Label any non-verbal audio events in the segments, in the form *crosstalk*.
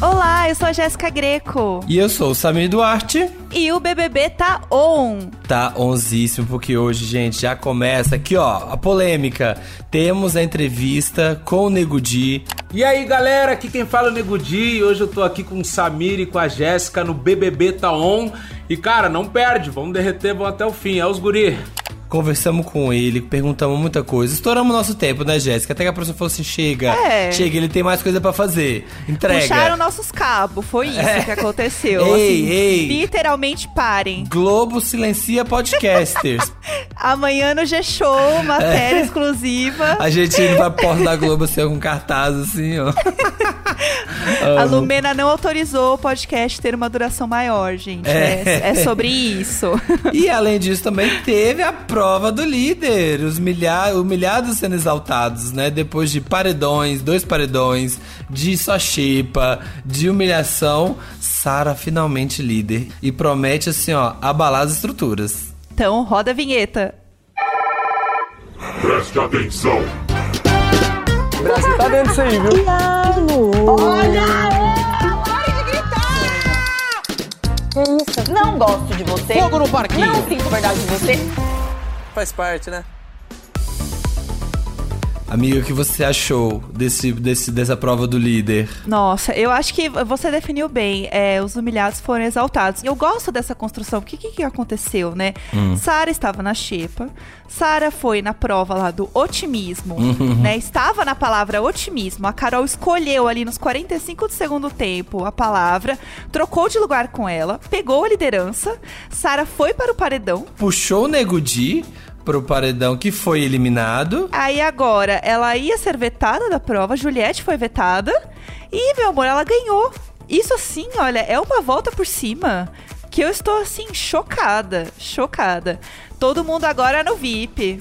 Olá, eu sou a Jéssica Greco. E eu sou o Samir Duarte. E o BBB tá on. Tá onzíssimo, porque hoje, gente, já começa aqui, ó, a polêmica. Temos a entrevista com o Nego Di. E aí, galera, aqui quem fala é o Nego Di. Hoje eu tô aqui com o Samir e com a Jéssica no BBB Tá On. E, cara, não perde, vamos derreter, vamos até o fim. É os guri. Conversamos com ele, perguntamos muita coisa. Estouramos nosso tempo, né, Jéssica? Até que a professora falou assim: chega, É. chega, ele tem mais coisa pra fazer. Entrega. Puxaram nossos cabos, foi isso É. que aconteceu. *laughs* Ei, assim, ei. Literalmente parem. Globo silencia podcasters. *laughs* Amanhã no G-Show, matéria É. exclusiva. A gente indo pra porta da Globo assim, com cartaz assim, ó. *laughs* A. Lumena não autorizou o podcast ter uma duração maior, gente. É. É, é sobre isso. E além disso, também teve a prova do líder. Os milha humilhados sendo exaltados, né? Depois de paredões, dois paredões, de só xepa, de humilhação, Sara finalmente líder. E promete, assim, ó, abalar as estruturas. Então, roda a vinheta. Preste atenção. O Brasil tá dentro disso aí, viu? Que isso? Não gosto de você. Fogo no parquinho. Não sinto verdade de você. Faz parte, né? Amiga, o que você achou desse, desse, dessa prova do líder? Nossa, eu acho que você definiu bem. É, os humilhados foram exaltados. Eu gosto dessa construção. porque O que, que, aconteceu, né? Sara estava na xepa. Sara foi na prova lá do otimismo, né? Estava na palavra otimismo. A Carol escolheu ali nos 45 do segundo tempo a palavra, trocou de lugar com ela, pegou a liderança. Sara foi para o paredão. Puxou o Nego Di pro paredão que foi eliminado. Aí agora ela ia ser vetada da prova, Juliette foi vetada. E, meu amor, ela ganhou. Isso assim, olha, é uma volta por cima que eu estou assim chocada, chocada. Todo mundo agora no VIP.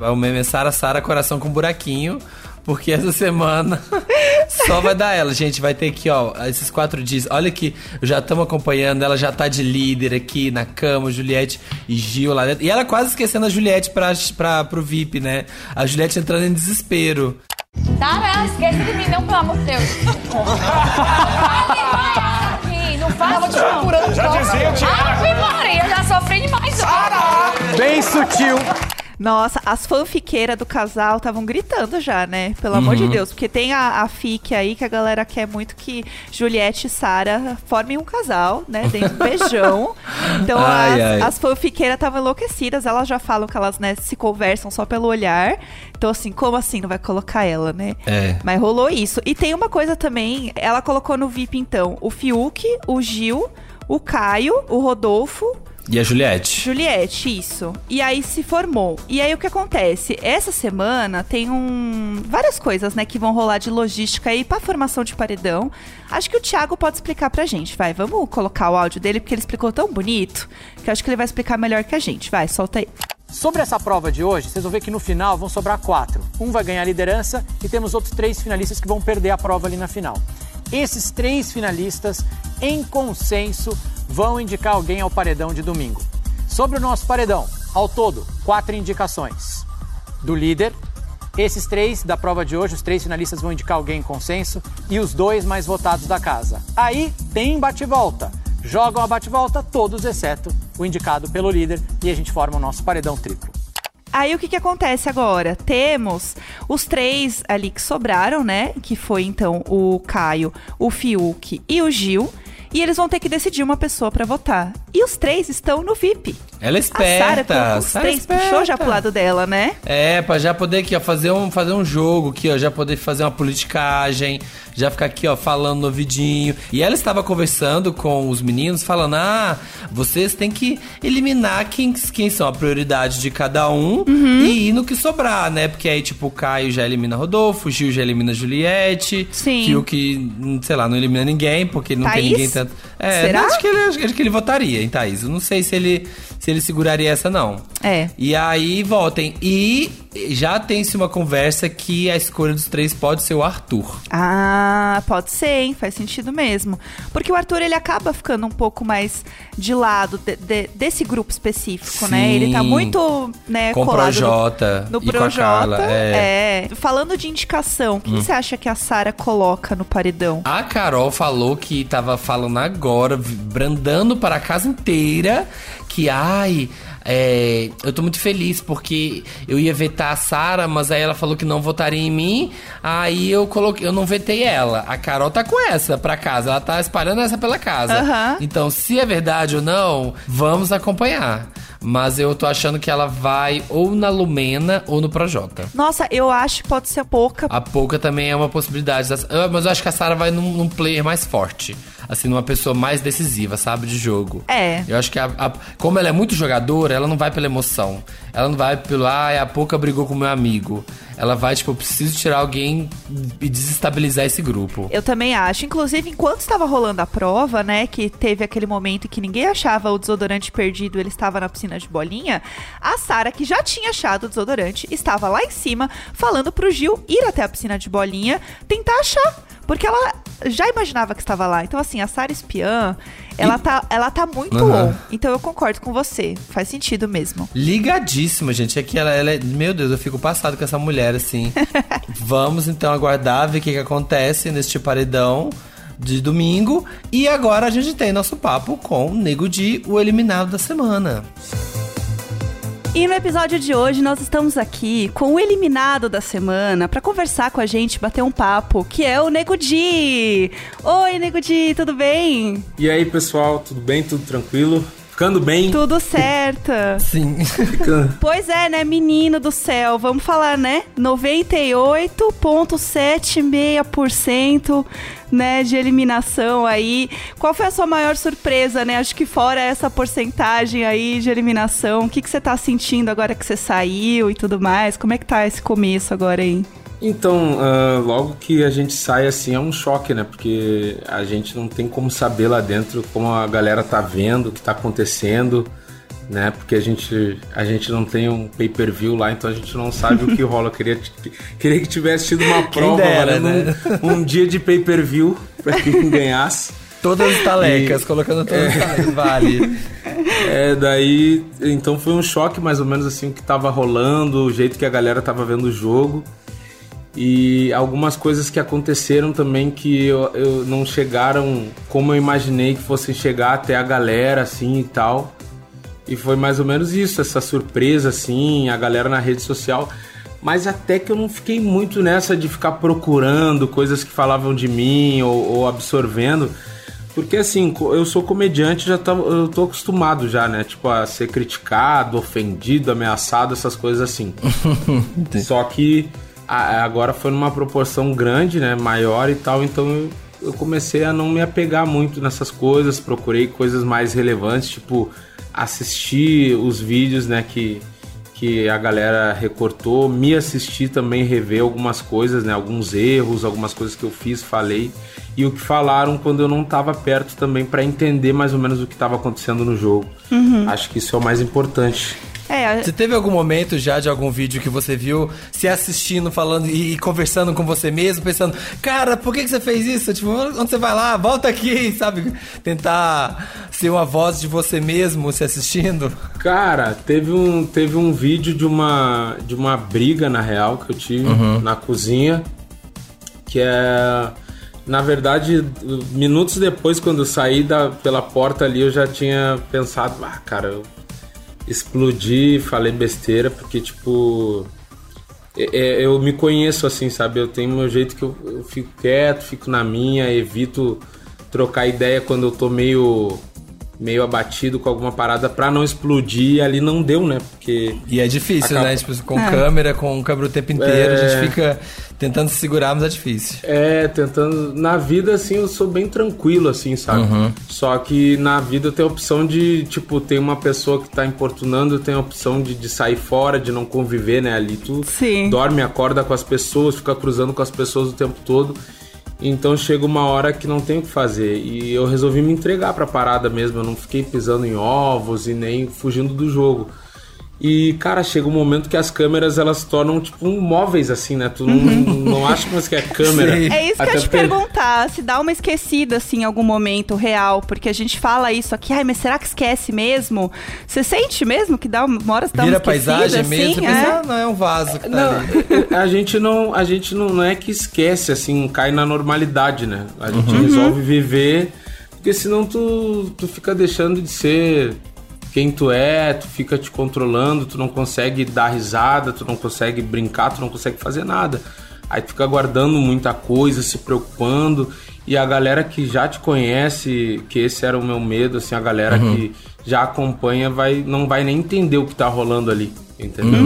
O meme é Sara, Sara, coração com buraquinho. Porque essa semana *laughs* só vai dar ela. Gente, vai ter aqui, ó, esses quatro dias. Olha que já estamos acompanhando. Ela já tá de líder aqui na cama, Juliette e Gil lá dentro. E ela quase esquecendo a Juliette pra, pra, pro VIP, né? A Juliette entrando em desespero. Sara, esquece de mim, não, pelo amor de Deus. *laughs* Aqui, não faz isso. não. Já dizia, Tia. Ave Maria, já sofri demais. Sara! Bem sutil. Nossa, as fanfiqueiras do casal estavam gritando já, né? Pelo amor de Deus. Porque tem a, a fic aí que a galera quer muito que Juliette e Sara formem um casal, né? Deem um beijão. *laughs* Então Ai, as, ai. as fanfiqueiras estavam enlouquecidas. Elas já falam que elas, né, se conversam só pelo olhar. Então, assim, como assim não vai colocar ela, né? É. Mas rolou isso. E tem uma coisa também, ela colocou no VIP, então, o Fiuk, o Gil, o Caio, o Rodolfo, E a Juliette? Juliette, isso. E aí se formou. E aí o que acontece? Essa semana tem um várias coisas, né, que vão rolar de logística aí pra formação de paredão. Acho que o Thiago pode explicar pra gente. Vai, vamos colocar o áudio dele porque ele explicou tão bonito que eu acho que ele vai explicar melhor que a gente. Vai, solta aí. Sobre essa prova de hoje, vocês vão ver que no final vão sobrar quatro. Um vai ganhar a liderança e temos outros três finalistas que vão perder a prova ali na final. Esses três finalistas, em consenso, vão indicar alguém ao paredão de domingo. Sobre o nosso paredão, ao todo, quatro indicações. Do líder, esses três da prova de hoje, os três finalistas vão indicar alguém em consenso e os dois mais votados da casa. Aí tem bate-volta. Jogam a bate-volta todos, exceto o indicado pelo líder, e a gente forma o nosso paredão triplo. Aí o que que acontece agora? Temos os três ali que sobraram, né? Que foi então o Caio, o Fiuk e o Gil. E eles vão ter que decidir uma pessoa pra votar. E os três estão no VIP. Ela é A esperta. colocou os Sara é três, puxou já esperta. pro lado dela, né? É, pra já poder aqui, ó, fazer um, fazer um jogo aqui, ó, já poder fazer uma politicagem, já ficar aqui, ó, falando no ouvidinho. E ela estava conversando com os meninos, falando, ah, vocês têm que eliminar quem, quem são a prioridade de cada um Uhum. e ir no que sobrar, né? Porque aí, tipo, o Caio já elimina Rodolfo, o Gil já elimina Juliette, Sim. Que, hum, sei lá, não elimina ninguém, porque não Thaís? tem ninguém tanto... É, Será? Acho que, ele, acho que ele votaria em Thaís. Eu não sei se ele, se se ele seguraria essa, não. É. E aí votem. E já tem-se uma conversa que a escolha dos três pode ser o Arthur. Ah, pode ser, hein? Faz sentido mesmo. Porque o Arthur, ele acaba ficando um pouco mais de lado de- de- desse grupo específico, né? Sim. Ele tá muito, né, Com o colado Projota no, no Projota. Carla, é. Hum. é. Falando de indicação, quem você acha que a Sara coloca no paredão? A Carol falou que tava falando agora, brandando para a casa inteira, que ai. É, eu tô muito feliz porque eu ia vetar a Sara, mas aí ela falou que não votaria em mim. Aí eu coloquei, eu não vetei ela. A Carol tá com essa pra casa, ela tá espalhando essa pela casa. Aham. Então, se é verdade ou não, vamos acompanhar. Mas eu tô achando que ela vai ou na Lumena ou no Projota. Nossa, eu acho que pode ser pouca. A Pouca também é uma possibilidade. das- Ah, Mas eu acho que a Sarah vai num, num player mais forte. Assim, numa pessoa mais decisiva, sabe? De jogo. É. Eu acho que, a, a- como ela é muito jogadora, ela não vai pela emoção. Ela não vai pelo, ah, a Pouca brigou com meu amigo. Ela vai, tipo, eu preciso tirar alguém e desestabilizar esse grupo. Eu também acho. Inclusive, enquanto estava rolando a prova, né, que teve aquele momento que ninguém achava o desodorante perdido, ele estava na piscina de bolinha, a Sara, que já tinha achado o desodorante, estava lá em cima falando pro Gil ir até a piscina de bolinha tentar achar. Porque ela já imaginava que estava lá. Então, assim, a Sara espiã, ela, tá, ela tá muito Aham. on. Então, eu concordo com você. Faz sentido mesmo. Ligadíssima, gente. É que ela, ela é. Meu Deus, eu fico passado com essa mulher, assim. *laughs* Vamos então aguardar, ver o que, que acontece neste paredão de domingo. E agora a gente tem nosso papo com o Nego Di, o eliminado da semana. E no episódio de hoje nós estamos aqui com o eliminado da semana para conversar com a gente, bater um papo, que é o Nego Di. Oi, Nego Di, tudo bem? E aí, pessoal, tudo bem? Tudo tranquilo? Ficando bem? Tudo certo. *laughs* Sim. Ficando... Pois é, né, menino do céu, vamos falar, né? 98,76% né, de eliminação aí. Qual foi a sua maior surpresa, né? Acho que fora essa porcentagem aí de eliminação, o que, que você tá sentindo agora que você saiu e tudo mais? Como é que tá esse começo agora aí? Então, ah, logo que a gente sai assim é um choque, né? Porque a gente não tem como saber lá dentro como a galera tá vendo, o que tá acontecendo, né? Porque a gente, a gente não tem um pay-per-view lá, então a gente não sabe o que *laughs* rola. Eu queria, queria que tivesse tido uma prova dera, né? um, um dia de pay-per-view pra quem *laughs* ganhasse. Todas as talecas, colocando todas as talecas. Vale. *laughs* É, daí. Então foi um choque mais ou menos assim o que tava rolando, o jeito que a galera tava vendo o jogo. E algumas coisas que aconteceram também que eu, eu não chegaram como eu imaginei que fossem chegar até a galera, assim e tal. E foi mais ou menos isso, essa surpresa, assim, a galera na rede social. Mas até que eu não fiquei muito nessa de ficar procurando coisas que falavam de mim ou, ou absorvendo. Porque assim, eu sou comediante, já tô, eu tô acostumado já, né? Tipo, a ser criticado, ofendido, ameaçado, essas coisas assim. *laughs* Só que agora foi numa proporção grande, né? Maior e tal, então eu, comecei a não me apegar muito nessas coisas, procurei coisas mais relevantes, tipo assistir os vídeos, né? Que, que a galera recortou, me assistir também, rever algumas coisas, né? Alguns erros, algumas coisas que eu fiz, falei. E o que falaram quando eu não tava perto também para entender mais ou menos o que estava acontecendo no jogo. Acho que isso é o mais importante. É, Você teve algum momento já de algum vídeo que você viu se assistindo, falando e, e conversando com você mesmo, pensando, cara, por que, que você fez isso? Tipo, onde você vai lá? Volta aqui, *laughs* sabe? Tentar ser uma voz de você mesmo se assistindo. Cara, teve um, teve um vídeo de uma, de uma briga, na real, que eu tive na cozinha, que é... Na verdade, minutos depois, quando eu saí da, pela porta ali, eu já tinha pensado, ah, cara, eu explodi, falei besteira, porque, tipo... é- é- eu me conheço assim, sabe? Eu tenho meu jeito que eu, eu fico quieto, fico na minha, evito trocar ideia quando eu tô meio meio abatido com alguma parada pra não explodir e ali não deu, né? Porque E é difícil, Acaba- né? Tipo, com câmera, com câmera o tempo inteiro, a É. gente fica tentando se segurar, mas é difícil. é, tentando na vida assim eu sou bem tranquilo assim, sabe? Só que na vida eu tenho a opção de, tipo, tem uma pessoa que tá importunando, eu tenho a opção de, de sair fora, de não conviver, né, ali tu Sim. dorme, acorda com as pessoas, fica cruzando com as pessoas o tempo todo. Então chega uma hora que não tem o que fazer. E eu resolvi me entregar pra parada mesmo. Eu não fiquei pisando em ovos e nem fugindo do jogo. E, cara, chega um momento que as câmeras elas tornam tipo um móveis assim, né? Tu não, não acha mais que é câmera. Sim. É isso que Até eu ia te porque- perguntar, se dá uma esquecida, assim, em algum momento real, porque a gente fala isso aqui, ai, mas será que esquece mesmo? Você sente mesmo que dá uma hora você dá Vira uma esquecida, paisagem assim? mesmo. É? pensa, ah, não, é um vaso que tá Não, ali. *laughs* a gente não, a gente não, não é que esquece, assim, cai na normalidade, né? A gente Uhum. resolve viver, porque senão tu, tu fica deixando de ser quem tu é, tu fica te controlando, tu não consegue dar risada, tu não consegue brincar, tu não consegue fazer nada. Aí tu fica guardando muita coisa, se preocupando, e a galera que já te conhece, que esse era o meu medo, assim, a galera que já acompanha vai, não vai nem entender o que tá rolando ali, entendeu?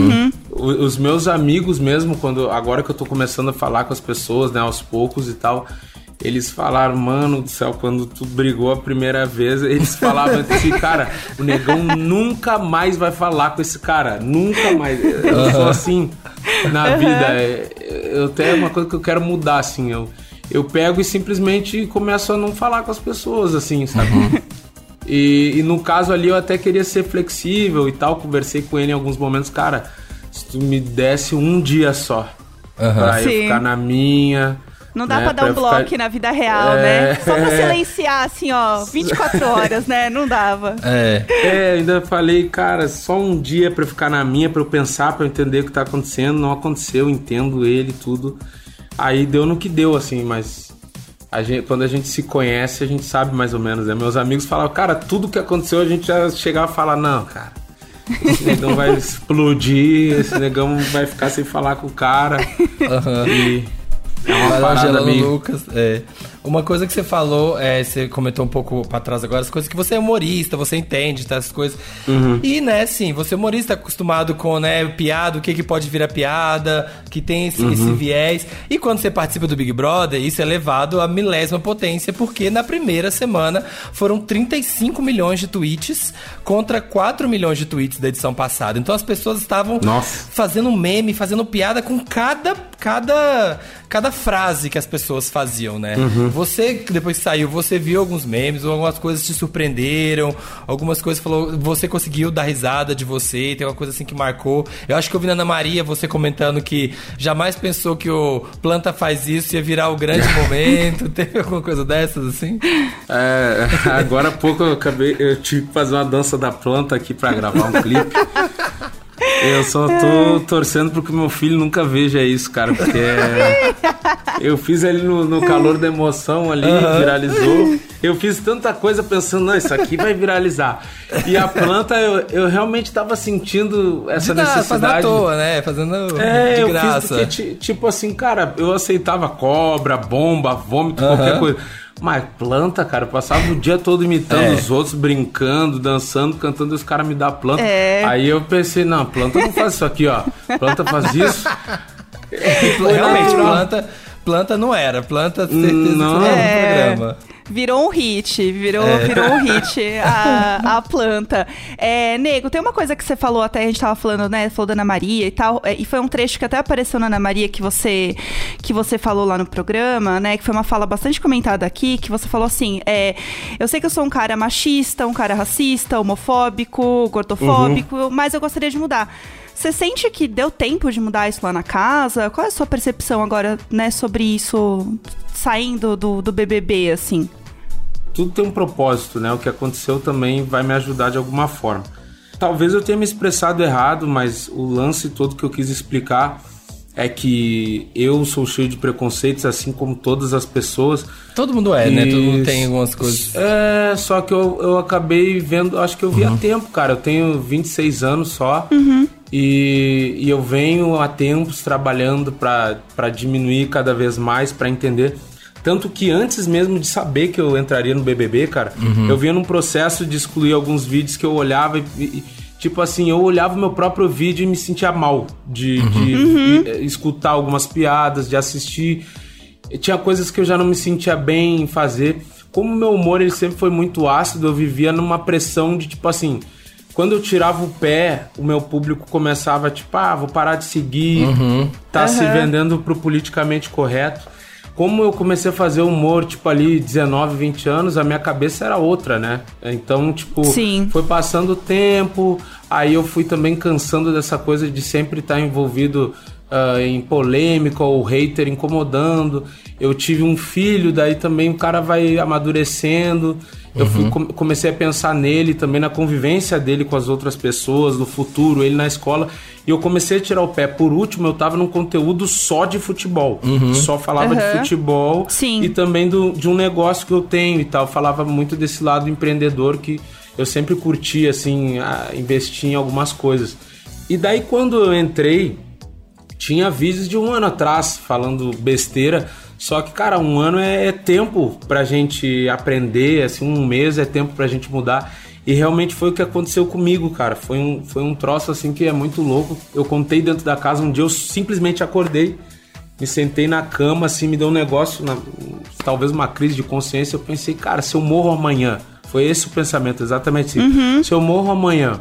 O- Os meus amigos mesmo, quando agora que eu tô começando a falar com as pessoas, né, aos poucos e tal, eles falaram, mano do céu, quando tu brigou a primeira vez, eles falavam *laughs* assim, cara, o negão nunca mais vai falar com esse cara, nunca mais. Eu sou assim na vida. é, Eu tenho uma coisa que eu quero mudar, assim, eu, eu pego e simplesmente começo a não falar com as pessoas, assim, sabe? E, e no caso ali eu até queria ser flexível e tal, conversei com ele em alguns momentos, cara, se tu me desse um dia só Aham. pra eu Sim. ficar na minha. Não dá né, pra dar um eu bloco ficar- na vida real, É. né? Só pra *laughs* silenciar, assim, ó, 24 *laughs* horas, né? Não dava. É. É, ainda falei, cara, só um dia pra eu ficar na minha, pra eu pensar, pra eu entender o que tá acontecendo. Não aconteceu, entendo ele tudo. Aí deu no que deu, assim, mas a gente- quando a gente se conhece, a gente sabe mais ou menos, né? Meus amigos falavam, cara, tudo que aconteceu a gente já chegava a falar, não, cara. Esse negão vai *laughs* explodir, esse negão vai ficar sem falar com o cara. Aham. E é uma lá parada meio... Lucas. É. Uma coisa que você falou, é, você comentou um pouco pra trás agora, as coisas que você é humorista, você entende, tá, essas coisas. Uhum. E, né, sim, você é humorista acostumado com, né, piada, o que que pode virar piada, que tem esse, esse Uhum. viés. E quando você participa do Big Brother, isso é levado à milésima potência, porque na primeira semana foram 35 milhões de tweets contra 4 milhões de tweets da edição passada. Então as pessoas estavam Nossa. fazendo meme, fazendo piada com cada, cada, cada frase que as pessoas faziam, né? Você, depois que saiu, você viu alguns memes, ou algumas coisas te surpreenderam, algumas coisas falou, você conseguiu dar risada de você, tem uma coisa assim que marcou. Eu acho que eu vi na Ana Maria você comentando que jamais pensou que o Planta faz isso ia virar o grande *laughs* momento. Teve alguma coisa dessas assim? É, agora há pouco eu acabei, eu tive que fazer uma dança da planta aqui pra gravar um clipe. *laughs* Eu só tô torcendo pro que meu filho nunca veja isso, cara, porque é- eu fiz ali no, no calor da emoção ali, viralizou. Eu fiz tanta coisa pensando, não, isso aqui vai viralizar. E a planta, eu, eu realmente tava sentindo essa De nada, fazendo à necessidade. toa, né? Fazendo É, de eu graça. fiz porque, ti- tipo assim, cara, eu aceitava cobra, bomba, vômito, qualquer Aham. coisa. Mas planta, cara, eu passava o dia todo imitando É. os outros, brincando, dançando, cantando, e os caras me dão planta. É. Aí eu pensei, não, planta não faz isso aqui, ó. Planta faz isso. *laughs* Realmente, planta, planta não era. Planta, certeza Não. que não era É. no programa. Virou um hit, virou, É. virou um hit *laughs* a, a planta. É, Nego, tem uma coisa que você falou até, a gente tava falando, né? Falou da Ana Maria e tal, é, e foi um trecho que até apareceu na Ana Maria que você, que você falou lá no programa, né? Que foi uma fala bastante comentada aqui, que você falou assim: é, eu sei que eu sou um cara machista, um cara racista, homofóbico, gordofóbico, mas eu gostaria de mudar. Você sente que deu tempo de mudar isso lá na casa? Qual é a sua percepção agora, né, sobre isso saindo do, do BBB, assim? Tudo tem um propósito, né? O que aconteceu também vai me ajudar de alguma forma. Talvez eu tenha me expressado errado, mas o lance todo que eu quis explicar é que eu sou cheio de preconceitos, assim como todas as pessoas. Todo mundo é, né? Todo mundo tem algumas coisas. É, só que eu, eu acabei vendo, acho que eu vi Uhum. há tempo, cara. Eu tenho 26 anos só. E, e eu venho há tempos trabalhando para diminuir cada vez mais, para entender. Tanto que antes mesmo de saber que eu entraria no BBB, cara, Uhum. eu vinha num processo de excluir alguns vídeos que eu olhava e, e, tipo assim, eu olhava o meu próprio vídeo e me sentia mal de, de eh, escutar algumas piadas, de assistir. E tinha coisas que eu já não me sentia bem em fazer. Como meu humor ele sempre foi muito ácido, eu vivia numa pressão de tipo assim, quando eu tirava o pé, o meu público começava tipo, ah, vou parar de seguir, tá se vendendo pro politicamente correto. como eu comecei a fazer humor, tipo, ali 19, 20 anos, a minha cabeça era outra, né? Então, tipo, Sim. foi passando o tempo, aí eu fui também cansando dessa coisa de sempre estar envolvido ah, em polêmica ou hater incomodando. Eu tive um filho, daí também o cara vai amadurecendo. Eu fui, com- comecei a pensar nele também, na convivência dele com as outras pessoas, no futuro, ele na escola. E eu comecei a tirar o pé. Por último, eu tava num conteúdo só de futebol. Só falava de Aham. futebol Sim. e também do, de um negócio que eu tenho e tal. Eu falava muito desse lado empreendedor que eu sempre curti, assim, a investir em algumas coisas. E daí, quando eu entrei, tinha vídeos de um ano atrás falando besteira. Só que, cara, um ano é, é tempo pra gente aprender, assim, um mês é tempo pra gente mudar. E realmente foi o que aconteceu comigo, cara. Foi um, foi um troço, assim, que é muito louco. Eu contei dentro da casa, um dia eu simplesmente acordei, me sentei na cama, assim, me deu um negócio, na- talvez uma crise de consciência. Eu pensei, cara, se eu morro amanhã, foi esse o pensamento, exatamente assim. Se eu morro amanhã,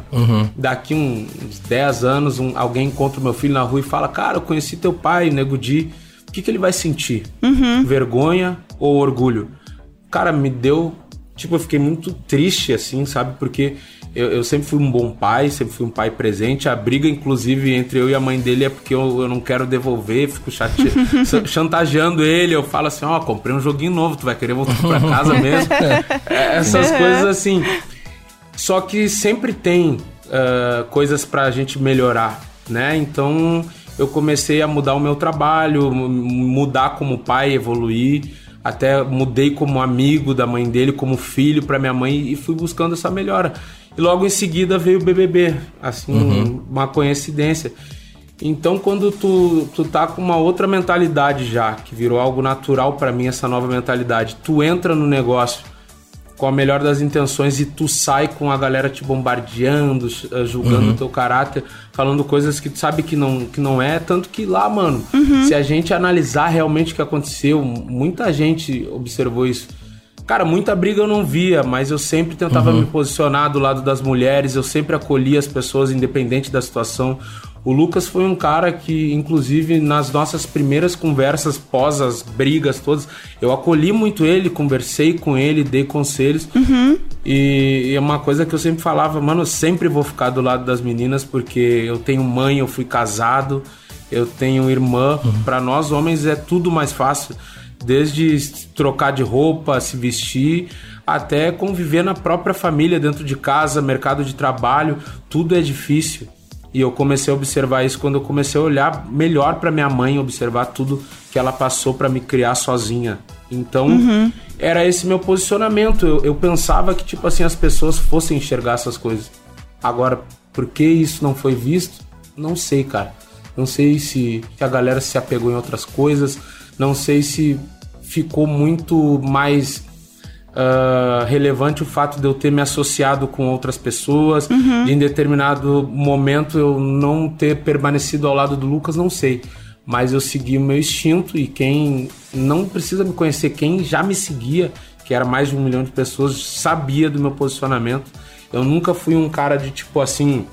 daqui um- uns 10 anos, um- alguém encontra o meu filho na rua e fala: Cara, eu conheci teu pai, Nego Di. O que, que ele vai sentir? Vergonha ou orgulho? Cara, me deu. Tipo, eu fiquei muito triste, assim, sabe? Porque eu, eu sempre fui um bom pai, sempre fui um pai presente. A briga, inclusive, entre eu e a mãe dele é porque eu, eu não quero devolver, fico chate... *laughs* chantageando ele. Eu falo assim: Ó, comprei um joguinho novo, tu vai querer voltar pra casa *laughs* mesmo. É, Essas coisas assim. Só que sempre tem ah, coisas pra gente melhorar, né? Então eu comecei a mudar o meu trabalho, mu- mudar como pai, evoluir. Até mudei como amigo da mãe dele, como filho pra minha mãe e fui buscando essa melhora. E logo em seguida veio o BBB, assim, uma coincidência. Então, quando tu, tu tá com uma outra mentalidade já, que virou algo natural pra mim, essa nova mentalidade, tu entra no negócio com a melhor das intenções e tu sai com a galera te bombardeando, eh, julgando o teu caráter, falando coisas que tu sabe que não, que não é, tanto que lá, mano, se a gente analisar realmente o que aconteceu, muita gente observou isso. Cara, muita briga eu não via, mas eu sempre tentava me posicionar do lado das mulheres, eu sempre acolhia as pessoas, independente da situação. O Lucas foi um cara que, inclusive, nas nossas primeiras conversas pós as brigas todas, eu acolhi muito ele, conversei com ele, dei conselhos. E, e é uma coisa que eu sempre falava, mano, eu sempre vou ficar do lado das meninas porque eu tenho mãe, eu fui casado, eu tenho irmã. Pra nós homens é tudo mais fácil, desde trocar de roupa, se vestir, até conviver na própria família, dentro de casa, mercado de trabalho, tudo é difícil. E eu comecei a observar isso quando eu comecei a olhar melhor pra minha mãe, observar tudo que ela passou pra me criar sozinha. Então, era esse meu posicionamento. Eu, eu pensava que, tipo assim, as pessoas fossem enxergar essas coisas. Agora, por que isso não foi visto? Não sei, cara. Não sei se, se a galera se apegou em outras coisas. Não sei se ficou muito mais ah, relevante o fato de eu ter me associado com outras pessoas, de em determinado momento eu não ter permanecido ao lado do Lucas, não sei. Mas eu segui o meu instinto e quem não precisa me conhecer, quem já me seguia, que era mais de um milhão de pessoas, sabia do meu posicionamento. Eu nunca fui um cara de tipo assim,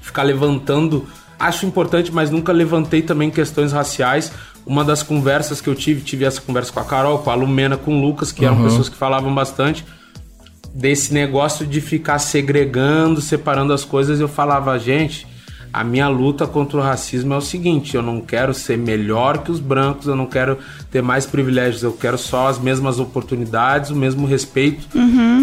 ficar levantando. Acho importante, mas nunca levantei também questões raciais. Uma das conversas que eu tive, tive essa conversa com a Carol, com a Lumena, com o Lucas, que eram pessoas que falavam bastante desse negócio de ficar segregando, separando as coisas. Eu falava, gente, a minha luta contra o racismo é o seguinte: eu não quero ser melhor que os brancos, eu não quero ter mais privilégios, eu quero só as mesmas oportunidades, o mesmo respeito.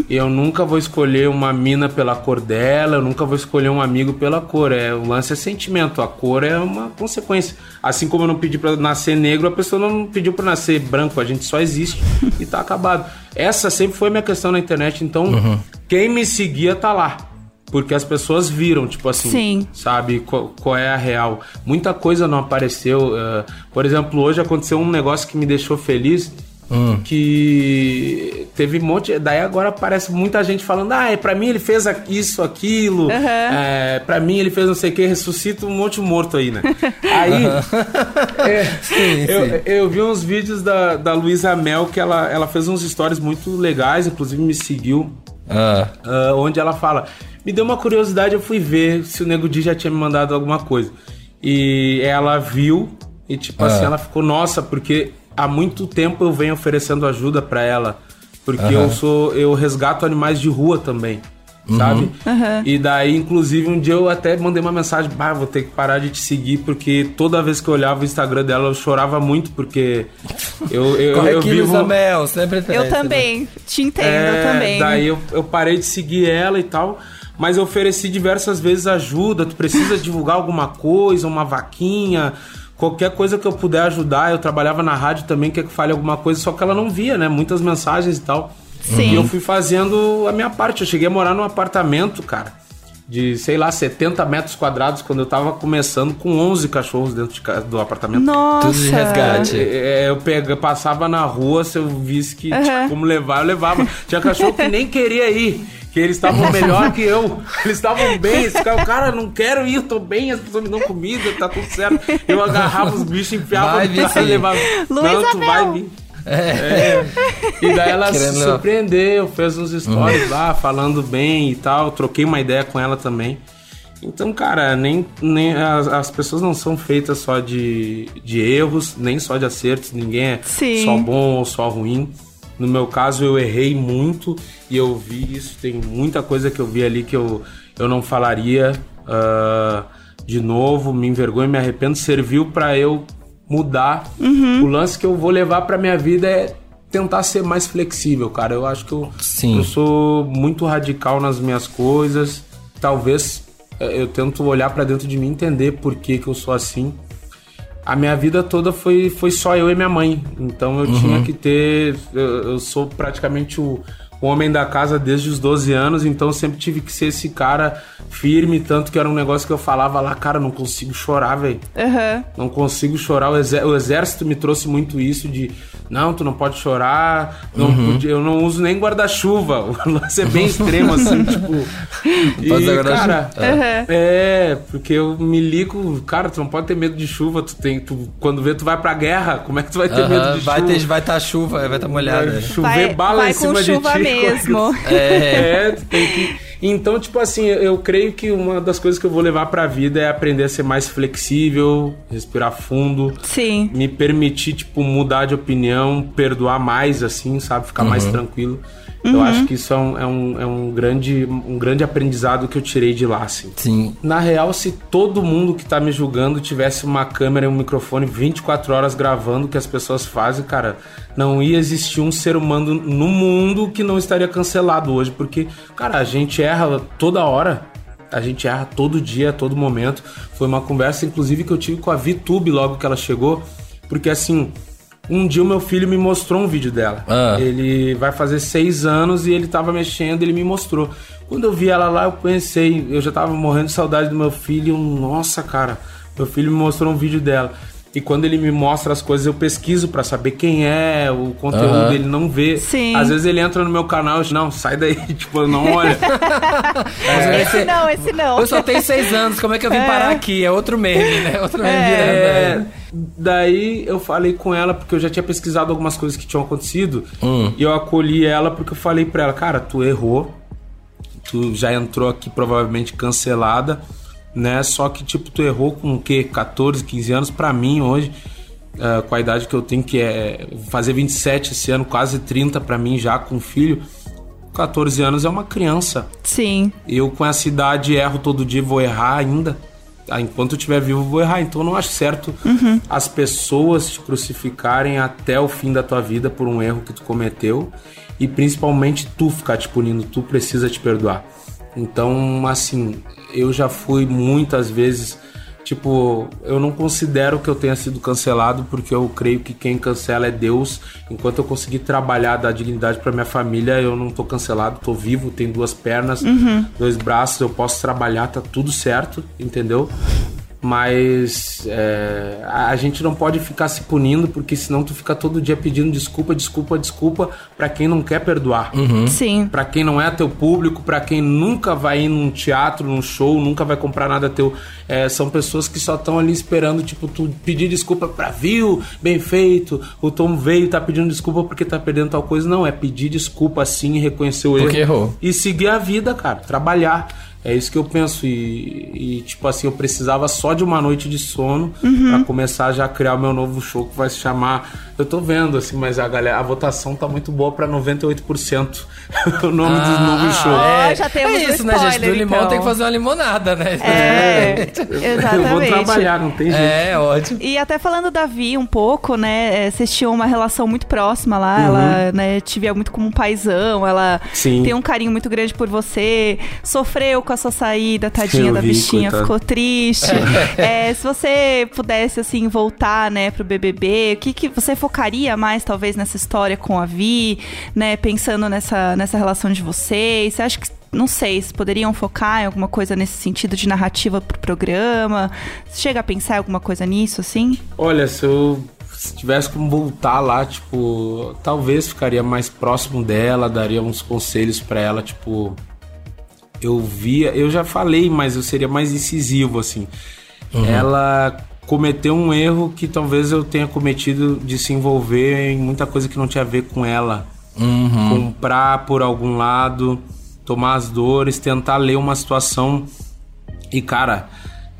Eu nunca vou escolher uma mina pela cor dela, eu nunca vou escolher um amigo pela cor. É, o lance é sentimento, a cor é uma consequência. Assim como eu não pedi pra nascer negro, a pessoa não pediu pra nascer branco, a gente só existe *laughs* e tá acabado. Essa sempre foi minha questão na internet, então quem me seguia tá lá. Porque as pessoas viram, tipo assim, Sim. sabe qual, qual é a real. Muita coisa não apareceu. eh, por exemplo, hoje aconteceu um negócio que me deixou feliz. Que teve um monte. Daí agora aparece muita gente falando: ah, é, pra mim ele fez isso, aquilo. Aham. É, pra mim ele fez não sei o que, ressuscita um monte morto aí, né? *laughs* Aí. *laughs* é, Sim, eu, sim. eu vi uns vídeos da, da Luísa Mel que ela, ela fez uns stories muito legais, inclusive me seguiu. Ah, Ah, onde ela fala: Me deu uma curiosidade, eu fui ver se o Nego Di já tinha me mandado alguma coisa. E ela viu, e tipo Ah. assim, ela ficou, nossa, porque há muito tempo eu venho oferecendo ajuda pra ela. Porque eu sou. Eu resgato animais de rua também. Sabe? E daí, inclusive, um dia eu até mandei uma mensagem, bah, vou ter que parar de te seguir, porque toda vez que eu olhava o Instagram dela, eu chorava muito, porque eu, eu, *laughs* Corre eu aqui, vivo. Isabel, sempre tem. Eu também. Te entendo, eu É, também. Daí eu, eu parei de seguir ela e tal. Mas eu ofereci diversas vezes ajuda. Tu precisa divulgar alguma coisa, uma vaquinha, qualquer coisa que eu puder ajudar. Eu trabalhava na rádio também, quer que fale alguma coisa, só que ela não via, né? Muitas mensagens e tal. Sim. E eu fui fazendo a minha parte. Eu cheguei a morar num apartamento, cara, de, sei lá, 70 metros quadrados, quando eu tava começando com 11 cachorros dentro de casa, do apartamento. Nossa. Tudo de resgate. É, eu pega, passava na rua, se eu visse que tinha como levar, eu levava. Tinha cachorro que nem queria ir. Que eles estavam melhor que eu. Eles estavam bem. Esse cara, cara, não quero ir, eu tô bem, as pessoas me dão comida, tá tudo certo. Eu agarrava os bichos, enfiava Vai, e Vici. levava. Luísa não, tu vai vir. É. *laughs* E daí ela Querendo se surpreendeu, fez uns stories lá, falando bem e tal. Troquei uma ideia com ela também. Então, cara, nem, nem as, as pessoas não são feitas só de, de erros, nem só de acertos. Ninguém é Sim. só bom ou só ruim. No meu caso, eu errei muito e eu vi isso. Tem muita coisa que eu vi ali que eu, eu não falaria ah, de novo. Me envergonho, me arrependo. Serviu pra eu mudar. O lance que eu vou levar pra minha vida é tentar ser mais flexível, cara. Eu acho que eu, Sim. eu sou muito radical nas minhas coisas. Talvez eh, eu tento olhar pra dentro de mim e entender por que, que eu sou assim. A minha vida toda foi, foi só eu e minha mãe. Então eu tinha que ter. Eu, eu sou praticamente o, o homem da casa desde os 12 anos, então eu sempre tive que ser esse cara firme. Tanto que era um negócio que eu falava lá, cara, não consigo chorar, velho. Aham. Não consigo chorar. O, o exército me trouxe muito isso de não, tu não pode chorar. Não Uhum. podia- eu não uso nem guarda-chuva. *laughs* O lance é bem extremo, assim, *laughs* tipo. E, cara, é, porque eu me ligo, cara, tu não pode ter medo de chuva. Tu tem, tu, quando vê, tu vai pra guerra. Como é que tu vai ter medo de vai chuva? ter, vai estar chuva, vai estar molhada. Vai chover Vai, bala vai em cima com de ti. mesmo. É. É, tu tem que. Então, tipo assim, eu creio que uma das coisas que eu vou levar pra vida é aprender a ser mais flexível, respirar fundo, Sim. me permitir, tipo, mudar de opinião, perdoar mais, assim, sabe? Ficar mais tranquilo. Eu acho que isso é um, é um, é um grande, um grande aprendizado que eu tirei de lá, assim. Sim. Na real, se todo mundo que tá me julgando tivesse uma câmera e um microfone 24 horas gravando o que as pessoas fazem, cara, não ia existir um ser humano no mundo que não estaria cancelado hoje, porque, cara, a gente erra toda hora. A gente erra todo dia, a todo momento. Foi uma conversa, inclusive, que eu tive com a VTube logo que ela chegou, porque assim. Um dia o meu filho me mostrou um vídeo dela. Ah. Ele vai fazer seis anos e ele tava mexendo, ele me mostrou. Quando eu vi ela lá, eu pensei, eu já tava morrendo de saudade do meu filho. Nossa, cara, meu filho me mostrou um vídeo dela. E quando ele me mostra as coisas, eu pesquiso pra saber quem é, o conteúdo Aham. dele não vê. Sim. Às vezes ele entra no meu canal e não, sai daí, *laughs* tipo, não olha. *laughs* Esse não, esse não. Eu só tenho seis anos, como é que eu vim parar aqui? É outro meme, né? Outro meme É, virando. Daí eu falei com ela porque eu já tinha pesquisado algumas coisas que tinham acontecido Hum. e eu acolhi ela porque eu falei pra ela, cara, tu errou, tu já entrou aqui provavelmente cancelada, né? Só que tipo tu errou com o quê? 14, 15 anos pra mim hoje. eh, com a idade que eu tenho, que é fazer 27 esse ano, quase 30 pra mim já com filho. 14 anos é uma criança. Sim. Eu com essa idade erro todo dia, vou errar ainda. Ah, Enquanto eu estiver vivo, eu vou errar. Então eu não acho certo as pessoas te crucificarem até o fim da tua vida por um erro que tu cometeu. E principalmente tu ficar te punindo, tu precisa te perdoar. Então, assim, eu já fui muitas vezes. Tipo, eu não considero que eu tenha sido cancelado porque eu creio que quem cancela é Deus. Enquanto eu conseguir trabalhar, dar dignidade pra minha família, eu não tô cancelado, tô vivo, tenho duas pernas, dois braços, eu posso trabalhar, tá tudo certo, entendeu? Mas é, a gente não pode ficar se punindo porque senão tu fica todo dia pedindo desculpa, desculpa, desculpa pra quem não quer perdoar. Sim. Pra quem não é teu público, pra quem nunca vai ir num teatro, num show, nunca vai comprar nada teu. É, são pessoas que só estão ali esperando, tipo, tu pedir desculpa pra viu, bem feito. O Tom veio e tá pedindo desculpa porque tá perdendo tal coisa. Não, é pedir desculpa sim e reconhecer o Porque erro. errou. E seguir a vida, cara. Trabalhar. É isso que eu penso. E, e, tipo assim, eu precisava só de uma noite de sono uhum. para começar já a criar o meu novo show que vai se chamar. Eu tô vendo, assim, mas a galera, a votação tá muito boa pra 98%. *laughs* o nome ah, do novo show. É, já temos é isso, né, gente? Do limão então. tem que fazer uma limonada, né? É, exatamente. *laughs* Eu vou trabalhar, não tem jeito. É, ótimo. E até falando da Vi um pouco, né? É, vocês tinham uma relação muito próxima lá. Uhum. Ela, né, te via muito como um paizão. Ela Sim. tem um carinho muito grande por você. Sofreu com a sua saída, tadinha eu da vi, bichinha, coitado. ficou triste. *laughs* é, se você pudesse, assim, voltar, né, pro BBB, o que, que você focaria mais, talvez, nessa história com a Vi, né, pensando nessa, nessa relação de vocês? Você acha que não sei, se poderiam focar em alguma coisa nesse sentido de narrativa pro programa? Você chega a pensar em alguma coisa nisso, assim? Olha, se eu se tivesse como voltar lá, tipo, talvez ficaria mais próximo dela, daria uns conselhos para ela, tipo, eu via, eu já falei, mas eu seria mais incisivo, assim. Uhum. Ela cometeu um erro que talvez eu tenha cometido de se envolver em muita coisa que não tinha a ver com ela. Uhum. Comprar por algum lado, tomar as dores, tentar ler uma situação. E, cara,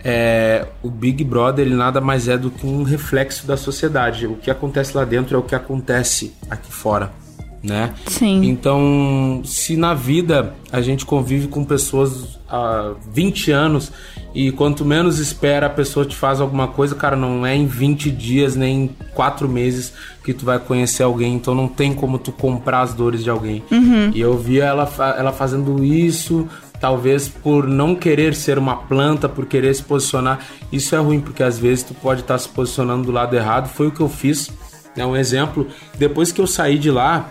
é, o Big Brother ele nada mais é do que um reflexo da sociedade. O que acontece lá dentro é o que acontece aqui fora né? Sim. Então, se na vida a gente convive com pessoas há 20 anos e quanto menos espera a pessoa te faz alguma coisa, cara, não é em 20 dias nem em 4 meses que tu vai conhecer alguém, então não tem como tu comprar as dores de alguém. Uhum. E eu via ela, ela fazendo isso, talvez por não querer ser uma planta, por querer se posicionar. Isso é ruim, porque às vezes tu pode estar se posicionando do lado errado. Foi o que eu fiz. É um exemplo. Depois que eu saí de lá,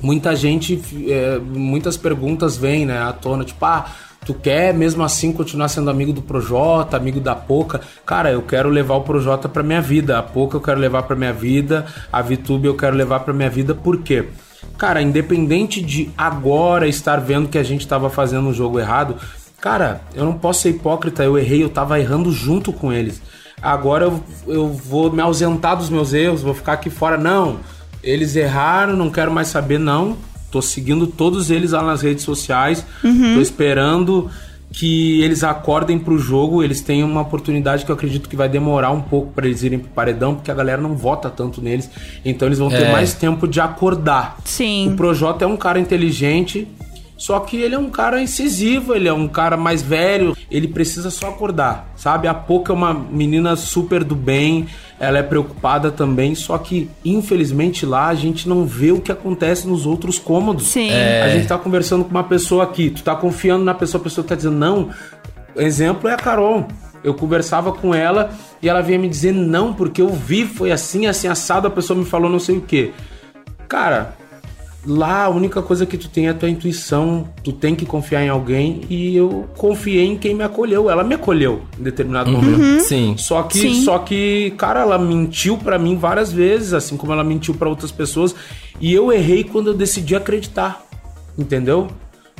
muita gente, é, muitas perguntas vêm né, à tona, tipo, ah, tu quer mesmo assim continuar sendo amigo do Projota, amigo da Poca? Cara, eu quero levar o Projota pra minha vida, a Poca eu quero levar pra minha vida, a VTube eu quero levar pra minha vida, por quê? Cara, independente de agora estar vendo que a gente tava fazendo um jogo errado, cara, eu não posso ser hipócrita, eu errei, eu tava errando junto com eles. Agora eu, eu vou me ausentar dos meus erros, vou ficar aqui fora. Não, eles erraram, não quero mais saber, não. Tô seguindo todos eles lá nas redes sociais. Uhum. Tô esperando que eles acordem pro jogo. Eles têm uma oportunidade que eu acredito que vai demorar um pouco para eles irem pro paredão, porque a galera não vota tanto neles. Então eles vão ter é. mais tempo de acordar. Sim. O Projota é um cara inteligente. Só que ele é um cara incisivo, ele é um cara mais velho, ele precisa só acordar, sabe? A Poca é uma menina super do bem, ela é preocupada também, só que infelizmente lá a gente não vê o que acontece nos outros cômodos. Sim. É... A gente tá conversando com uma pessoa aqui, tu tá confiando na pessoa, a pessoa tá dizendo não. Exemplo é a Carol. Eu conversava com ela e ela vinha me dizer não, porque eu vi, foi assim, assim, assado, a pessoa me falou não sei o que. Cara, Lá a única coisa que tu tem é a tua intuição, tu tem que confiar em alguém e eu confiei em quem me acolheu. Ela me acolheu em determinado uhum. momento. Sim. Só que, Sim. só que, cara, ela mentiu para mim várias vezes, assim como ela mentiu para outras pessoas, e eu errei quando eu decidi acreditar. Entendeu?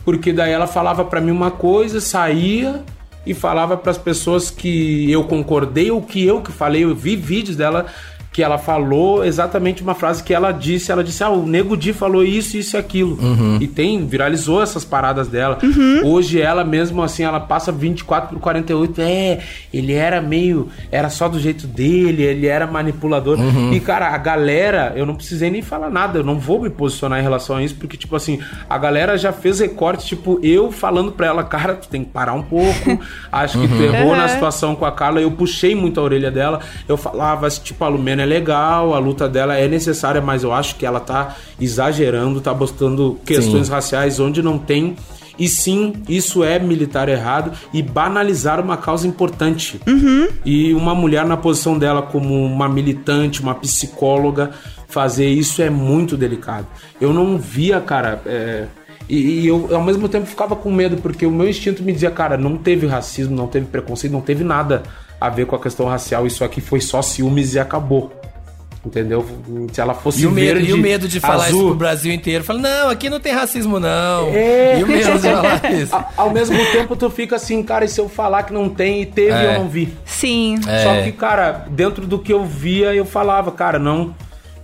Porque daí ela falava para mim uma coisa, saía e falava para as pessoas que eu concordei ou que eu que falei, eu vi vídeos dela que ela falou exatamente uma frase que ela disse. Ela disse: Ah, o Nego Di falou isso, isso e aquilo. Uhum. E tem, viralizou essas paradas dela. Uhum. Hoje ela mesmo, assim, ela passa 24 por 48. É, ele era meio. Era só do jeito dele, ele era manipulador. Uhum. E, cara, a galera, eu não precisei nem falar nada, eu não vou me posicionar em relação a isso, porque, tipo assim, a galera já fez recorte, tipo, eu falando pra ela, cara, tu tem que parar um pouco. Acho que tu uhum. errou na situação com a Carla. Eu puxei muito a orelha dela. Eu falava, tipo, a Lumena é legal, a luta dela é necessária, mas eu acho que ela tá exagerando, tá botando questões sim. raciais onde não tem. E sim, isso é militar errado e banalizar uma causa importante. Uhum. E uma mulher na posição dela como uma militante, uma psicóloga, fazer isso é muito delicado. Eu não via, cara. É... E, e, eu, ao mesmo tempo, ficava com medo, porque o meu instinto me dizia, cara, não teve racismo, não teve preconceito, não teve nada a ver com a questão racial. Isso aqui foi só ciúmes e acabou. Entendeu? Se ela fosse e o medo, verde, E o medo de falar azul, isso pro Brasil inteiro. Fala, não, aqui não tem racismo, não. É. E o medo de falar *laughs* isso. Ao mesmo tempo, tu fica assim, cara, e se eu falar que não tem e teve, é. eu não vi. Sim. É. Só que, cara, dentro do que eu via, eu falava, cara, não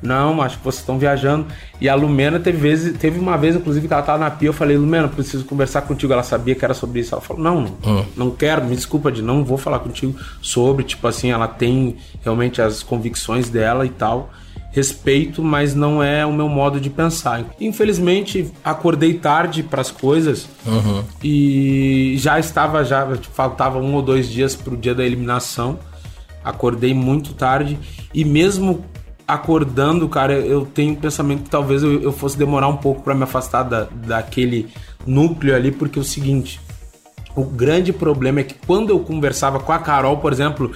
Não, acho que vocês estão viajando. E a Lumena teve, vezes, teve uma vez, inclusive, que ela tava na pia. Eu falei, Lumena, preciso conversar contigo. Ela sabia que era sobre isso. Ela falou, não, não, não quero, me desculpa, de não vou falar contigo sobre. Tipo assim, ela tem realmente as convicções dela e tal. Respeito, mas não é o meu modo de pensar. Infelizmente, acordei tarde para as coisas e já estava, já tipo, faltava um ou dois dias pro dia da eliminação. Acordei muito tarde e mesmo acordando, cara, eu tenho um pensamento que talvez eu, eu fosse demorar um pouco para me afastar da, daquele núcleo ali, porque é o seguinte, o grande problema é que quando eu conversava com a Carol, por exemplo,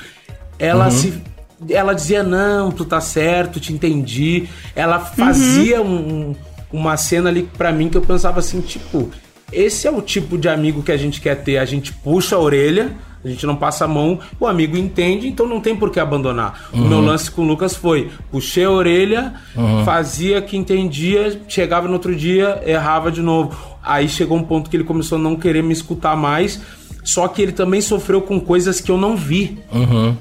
ela se ela dizia não, tu tá certo, te entendi. Ela fazia um- um- uma cena ali pra mim que eu pensava assim, tipo, esse é o tipo de amigo que a gente quer ter. A gente puxa a orelha, a gente não passa a mão, o amigo entende, então não tem por que abandonar. O meu lance com o Lucas foi: puxei a orelha, fazia que entendia, chegava no outro dia, errava de novo. Aí chegou um ponto que ele começou a não querer me escutar mais. Só que ele também sofreu com coisas que eu não vi.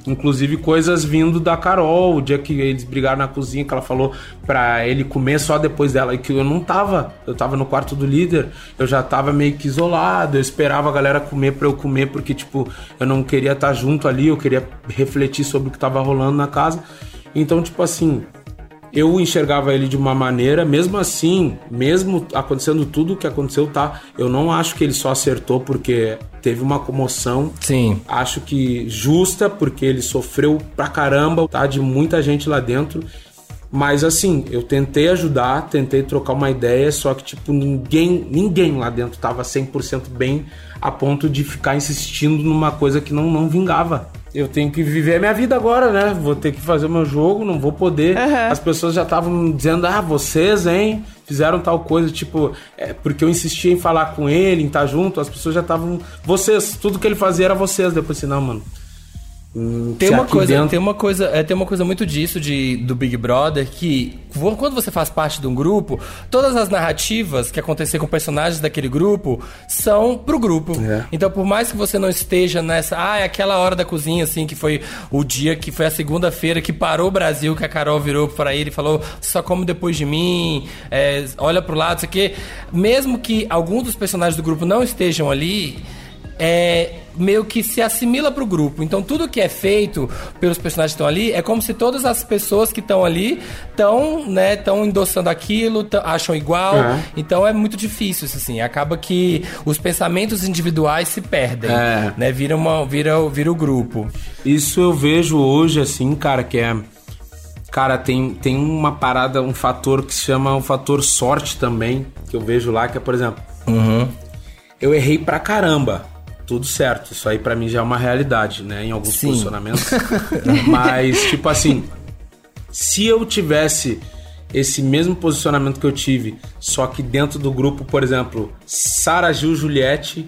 Inclusive coisas vindo da Carol, o dia que eles brigaram na cozinha, que ela falou pra ele comer só depois dela, e que eu não tava. Eu tava no quarto do líder, eu já tava meio que isolado, eu esperava a galera comer pra eu comer, porque, tipo, eu não queria estar junto ali, eu queria refletir sobre o que tava rolando na casa. Então, tipo assim, eu enxergava ele de uma maneira, mesmo assim, mesmo acontecendo tudo o que aconteceu, tá? Eu não acho que ele só acertou porque teve uma comoção. Sim. Acho que justa, porque ele sofreu pra caramba, tá? De muita gente lá dentro. Mas assim, eu tentei ajudar, tentei trocar uma ideia, só que, tipo, ninguém, ninguém lá dentro tava 100% bem a ponto de ficar insistindo numa coisa que não, não vingava. Eu tenho que viver a minha vida agora, né? Vou ter que fazer o meu jogo, não vou poder. As pessoas já estavam dizendo, ah, vocês, hein? Fizeram tal coisa, tipo, é, porque eu insistia em falar com ele, em estar junto, as pessoas já estavam. Vocês, tudo que ele fazia era vocês. Depois assim, não, mano. Hum, Tem uma coisa, dentro- tem uma coisa, é, tem uma coisa muito disso de, do Big Brother que quando você faz parte de um grupo, todas as narrativas que aconteceram com personagens daquele grupo são pro grupo. É. Então, por mais que você não esteja nessa, ah, é aquela hora da cozinha assim que foi o dia que foi a segunda-feira que parou o Brasil, que a Carol virou para ele e falou: "Só come depois de mim, é, olha pro lado, isso aqui". Mesmo que alguns dos personagens do grupo não estejam ali, é, meio que se assimila pro grupo. Então tudo que é feito pelos personagens que estão ali é como se todas as pessoas que estão ali estão, né, estão endossando aquilo, acham igual. É. Então é muito difícil isso assim. Acaba que os pensamentos individuais se perdem, É. né? Vira uma vira, vira o grupo. Isso eu vejo hoje, assim, cara, que é. Cara, tem, tem uma parada, um fator que se chama o fator sorte também, que eu vejo lá, que é, por exemplo, eu errei pra caramba. Tudo certo, isso aí pra mim já é uma realidade, né? Em alguns Sim. posicionamentos. *laughs* Mas, tipo assim, se eu tivesse esse mesmo posicionamento que eu tive, só que dentro do grupo, por exemplo, Sara Gil Juliette,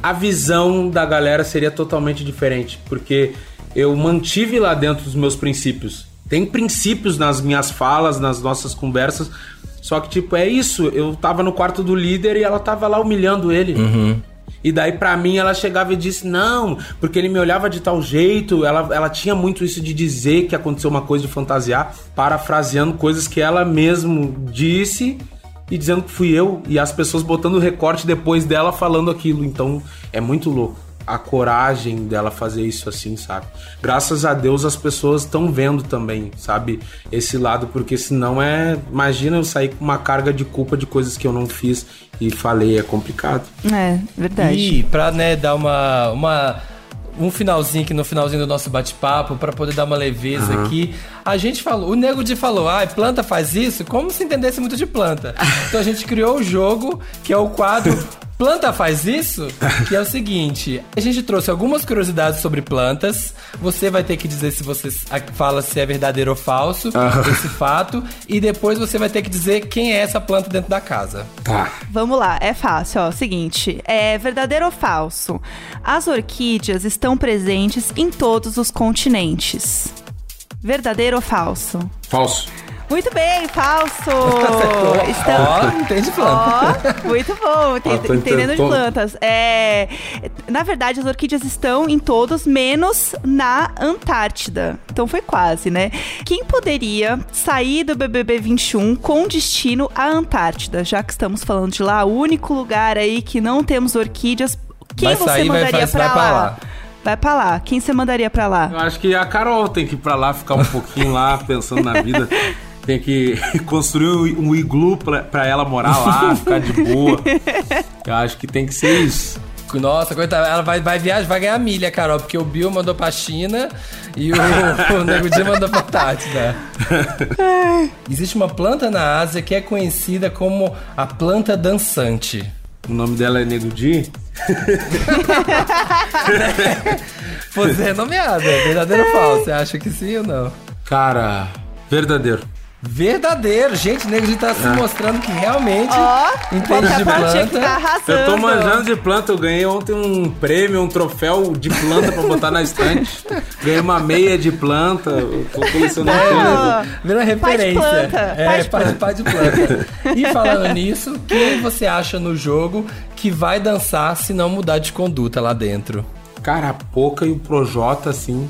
a visão da galera seria totalmente diferente, porque eu mantive lá dentro os meus princípios. Tem princípios nas minhas falas, nas nossas conversas, só que tipo, é isso, eu tava no quarto do líder e ela tava lá humilhando ele. E daí, pra mim, ela chegava e disse: Não, porque ele me olhava de tal jeito. Ela, ela tinha muito isso de dizer que aconteceu uma coisa de fantasiar, parafraseando coisas que ela mesmo disse e dizendo que fui eu. E as pessoas botando recorte depois dela falando aquilo. Então, é muito louco a coragem dela fazer isso assim, sabe? Graças a Deus as pessoas estão vendo também, sabe? Esse lado, porque senão é. Imagina eu sair com uma carga de culpa de coisas que eu não fiz e falei, é complicado. É, verdade. E pra, né, dar uma, uma um finalzinho aqui no finalzinho do nosso bate-papo, pra poder dar uma leveza aqui. A gente falou, o Nego de falou, ah, planta faz isso, como se entendesse muito de planta. *laughs* Então a gente criou o jogo, que é o quadro Planta faz isso? Que *laughs* é o seguinte: a gente trouxe algumas curiosidades sobre plantas. Você vai ter que dizer se você fala se é verdadeiro ou falso *laughs* esse fato. E depois você vai ter que dizer quem é essa planta dentro da casa. Tá. Vamos lá, é fácil, ó. Seguinte, é verdadeiro ou falso? As orquídeas estão presentes em todos os continentes. Verdadeiro ou falso? Falso. Muito bem, falso! *laughs* Ó, Estão... entende planta. Ó, muito bom, ente- entendendo de plantas. É, na verdade, as orquídeas estão em todos, menos na Antártida. Então foi quase, né? Quem poderia sair do BBB 21 com destino à Antártida, já que estamos falando de lá, o único lugar aí que não temos orquídeas. Quem Vai você sair, mandaria vai- pra, vai pra lá? lá. Vai pra lá. Quem você mandaria pra lá? Eu acho que a Carol tem que ir pra lá, ficar um pouquinho lá, pensando na vida. *laughs* Tem que *laughs* construir um iglu pra, pra ela morar lá, *laughs* ficar de boa. Eu acho que tem que ser isso. Nossa, coitada, ela vai, vai viajar, vai ganhar milha, Carol, porque o Bill mandou pra China e o, *laughs* o Nego Di mandou pra Antártida. Existe uma planta na Ásia que é conhecida como a planta dançante. O nome dela é Nego Di. Fosse renomeada, verdadeiro ou falso? Você acha que sim ou não? Cara, verdadeiro. Verdadeiro, gente, o Nego Di tá se mostrando que realmente Ó, entende de tá planta. arrasando. Eu tô manjando de planta, eu ganhei ontem um prêmio, um troféu de planta pra botar na estante. *laughs* Ganhei uma meia de planta, eu tô colecionando planta. Vira uma Pai de referência. planta, É, de de, pai de planta. E falando nisso, quem você acha no jogo que vai dançar se não mudar de conduta lá dentro? Cara, a Poca e o Projota, assim,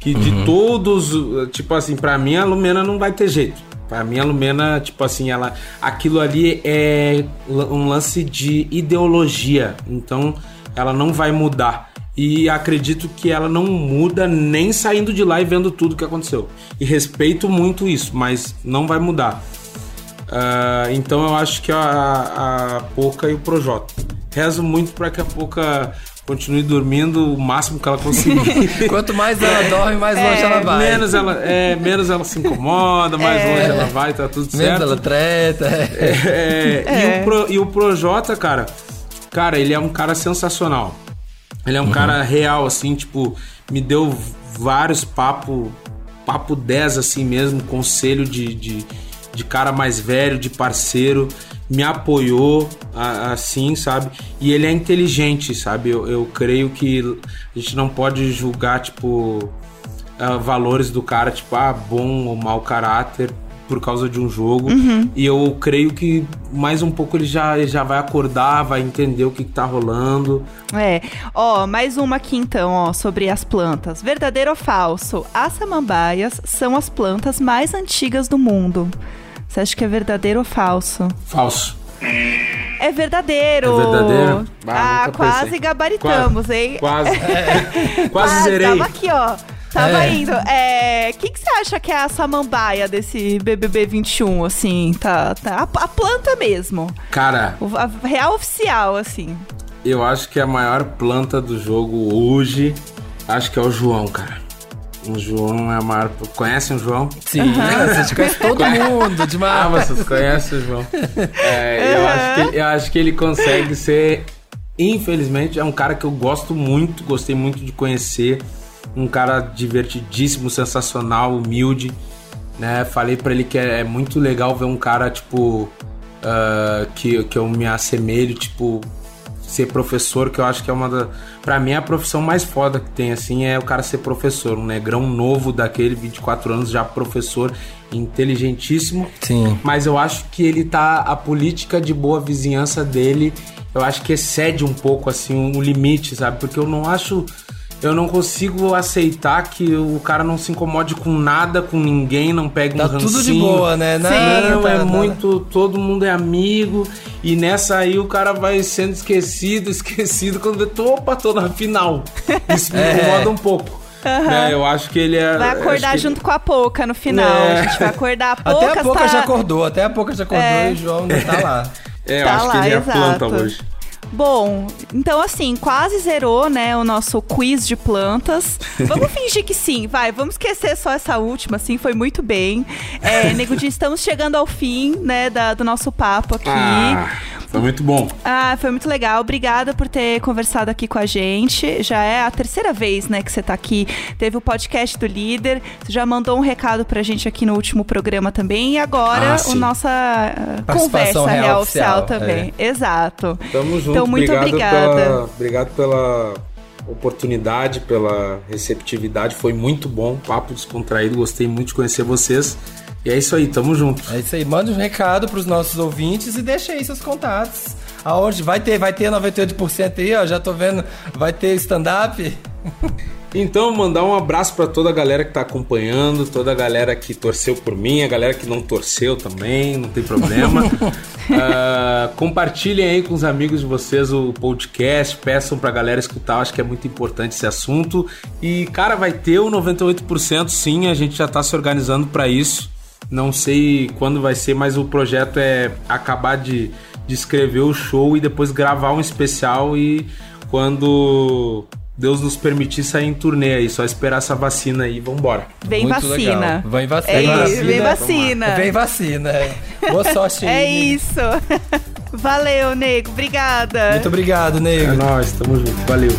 que Uhum. de todos, tipo assim, pra mim a Lumena não vai ter jeito. Pra mim a Lumena, tipo assim, ela, aquilo ali é um lance de ideologia, então ela não vai mudar. E acredito que ela não muda nem saindo de lá e vendo tudo que aconteceu. E respeito muito isso, mas não vai mudar. Ah, então eu acho que a, a Poca e o Projota. Rezo muito para que a Poca continue dormindo o máximo que ela conseguir. *laughs* Quanto mais ela dorme, mais longe ela vai. menos, ela, é, menos ela se incomoda, mais longe ela vai, tá tudo Menos certo. ela treta. É, E, o Pro, e o Projota, cara, cara, ele é um cara sensacional. Ele é um cara real, assim, tipo, me deu vários papo, papo 10, assim mesmo, conselho de, de, de cara mais velho, de parceiro, me apoiou, assim, sabe? E ele é inteligente, sabe? Eu, eu creio que a gente não pode julgar, tipo, ah, valores do cara, tipo, ah, bom ou mau caráter por causa de um jogo. E eu creio que mais um pouco ele já, já vai acordar, vai entender o que, que tá rolando. É. Ó, mais uma aqui então, ó, sobre as plantas. Verdadeiro ou falso? As samambaias são as plantas mais antigas do mundo. Você acha que é verdadeiro ou falso? Falso. É verdadeiro! É verdadeiro? Ah, Ah, quase pensei. gabaritamos, hein? Quase. *laughs* Ah, Quase zerei. Tava aqui, ó. Tava É. indo. É. O que, que você acha que é a samambaia desse BBB 21, assim? Tá. tá a, a planta mesmo. Cara, O- A real oficial, assim. eu acho que a maior planta do jogo hoje, acho que é o João, cara. O João é a maior. Conhecem o João? Sim, a gente *laughs* conhece todo mundo de uma... Ah, vocês conhecem o João. É, eu, acho que, ele- eu acho que ele consegue ser. Infelizmente, é um cara que eu gosto muito, gostei muito de conhecer. Um cara divertidíssimo, sensacional, humilde. Né? Falei pra ele que é, é muito legal ver um cara, tipo. ah, que, que eu me assemelho, tipo. Ser professor, que eu acho que é uma da. Pra mim, a profissão mais foda que tem, assim, é o cara ser professor. Um negrão novo daquele, 24 anos, já professor, inteligentíssimo. Sim. Mas eu acho que ele tá. A política de boa vizinhança dele, eu acho que excede um pouco, assim, o limite, sabe? Porque eu não acho. Eu não consigo aceitar que o cara não se incomode com nada, com ninguém, não pegue um Tá tudo de rancinho. boa, né? Nada, Não, tá- é tá- muito. Todo mundo é amigo. E nessa aí o cara vai sendo esquecido, *laughs* esquecido. Quando vê, tô, opa, tô na final. *laughs* Isso me É. incomoda um pouco. Né, Eu acho que ele é. Vai acordar que- junto com a Poca no final. É. A gente vai acordar a *laughs* Até Poucas a Pouca tá... já acordou, até a Pouca já acordou É. e o João não tá lá. É, eu Tá acho que lá, ele é a exato. planta hoje. Bom, então assim, quase zerou, né, o nosso quiz de plantas. Vamos *laughs* fingir que sim, vai, vamos esquecer só essa última, assim, foi muito bem. É, Nego Di, estamos chegando ao fim, né, da- do nosso papo aqui. Ah, foi muito bom. Ah, foi muito legal. Obrigada por ter conversado aqui com a gente. Já é a terceira vez, né, que você tá aqui. Teve o podcast do líder. Você já mandou um recado pra gente aqui no último programa também. E agora, Ah, o sim. nossa ah, conversa real real oficial, oficial também. Exato. Tamo junto. Então, muito obrigado obrigada. Pela, obrigado pela oportunidade, pela receptividade. Foi muito bom. Papo descontraído. Gostei muito de conhecer vocês. E é isso aí, tamo junto. É isso aí, manda um recado pros nossos ouvintes e deixa aí seus contatos. Aonde vai ter, vai ter 98% aí, ó, já tô vendo, vai ter stand-up. *laughs* Então, mandar um abraço para toda a galera que tá acompanhando, toda a galera que torceu por mim, a galera que não torceu também, não tem problema. uh, *laughs* compartilhem aí com os amigos de vocês o podcast, peçam pra galera escutar, acho que é muito importante esse assunto. E, cara, vai ter o 98% sim, a gente já tá se organizando para isso. Não sei quando vai ser, mas o projeto é acabar de, de escrever o show e depois gravar um especial e quando Deus nos permitir sair em turnê aí, só esperar essa vacina aí, vambora. Vem Muito vacina. legal. Vem vacina. É Vem isso, vem vacina. Vem vacina. é. Boa sorte aí. É nego. isso. *laughs* Valeu, nego. Obrigada. Muito obrigado, É nego. nóis, tamo junto, valeu.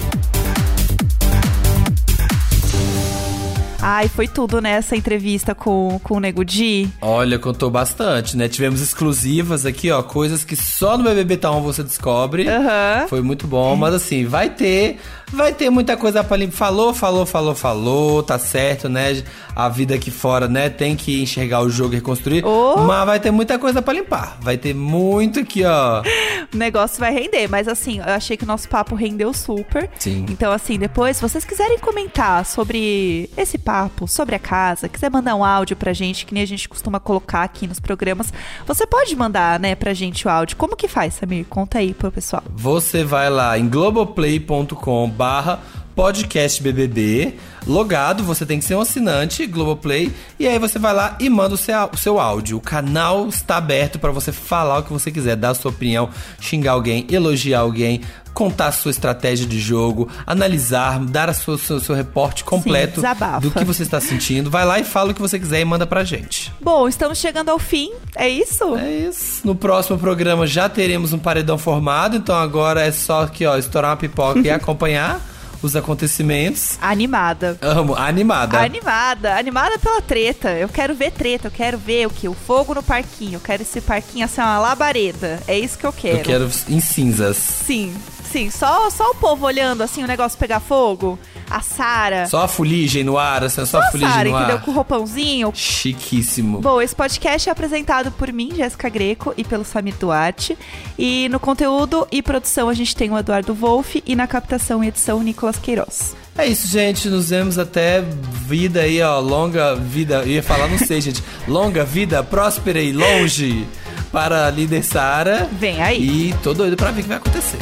Ai, foi tudo nessa entrevista com, com o Nego Di. Olha, contou bastante, né? Tivemos exclusivas aqui, ó, coisas que só no BBB Tá você descobre. Aham. Foi muito bom, mas assim, vai ter, vai ter muita coisa pra limpar. Falou, falou, falou, falou, tá certo, né? A vida aqui fora, né, tem que enxergar o jogo e reconstruir. Oh. Mas vai ter muita coisa pra limpar. Vai ter muito aqui, ó. *laughs* O negócio vai render, mas assim, eu achei que o nosso papo rendeu super. Sim. Então, assim, depois, se vocês quiserem comentar sobre esse papo, sobre a casa, quiser mandar um áudio pra gente, que nem a gente costuma colocar aqui nos programas, você pode mandar, né, pra gente o áudio. Como que faz, Samir? Conta aí pro pessoal. Você vai lá em globoplay.com barra podcast BBB. Logado, você tem que ser um assinante Globoplay. E aí você vai lá e manda o seu, o seu áudio. O canal está aberto para você falar o que você quiser, dar a sua opinião, xingar alguém, elogiar alguém, contar a sua estratégia de jogo, analisar, dar a sua, seu, seu reporte completo desabafa. do que você está sentindo. Vai lá e fala o que você quiser e manda pra gente. Bom, estamos chegando ao fim, é isso? É isso. No próximo programa já teremos um paredão formado, então agora é só aqui, ó, estourar uma pipoca e *laughs* acompanhar os acontecimentos. Animada. Amo, animada. Animada, animada pela treta. Eu quero ver treta, eu quero ver o que? O fogo no parquinho. Eu quero esse parquinho assim, uma labareda. É isso que eu quero. Eu quero em cinzas. Sim, sim. Só, só o povo olhando assim, o negócio pegar fogo. A Sara. Só a fuligem no ar, assim, só, Só a fuligem Sara, no entendeu? ar. Com o roupãozinho. Chiquíssimo. Bom, esse podcast é apresentado por mim, Jéssica Greco, e pelo Samir Duarte. E no conteúdo e produção a gente tem o Eduardo Wolff e na captação e edição o Nicolas Queiroz. É isso, gente. Nos vemos até vida aí, ó. Longa vida. Eu ia falar, não sei, *laughs* gente. Longa vida, próspera e longe para a líder Sara. Vem aí. E tô doido pra ver o que vai acontecer.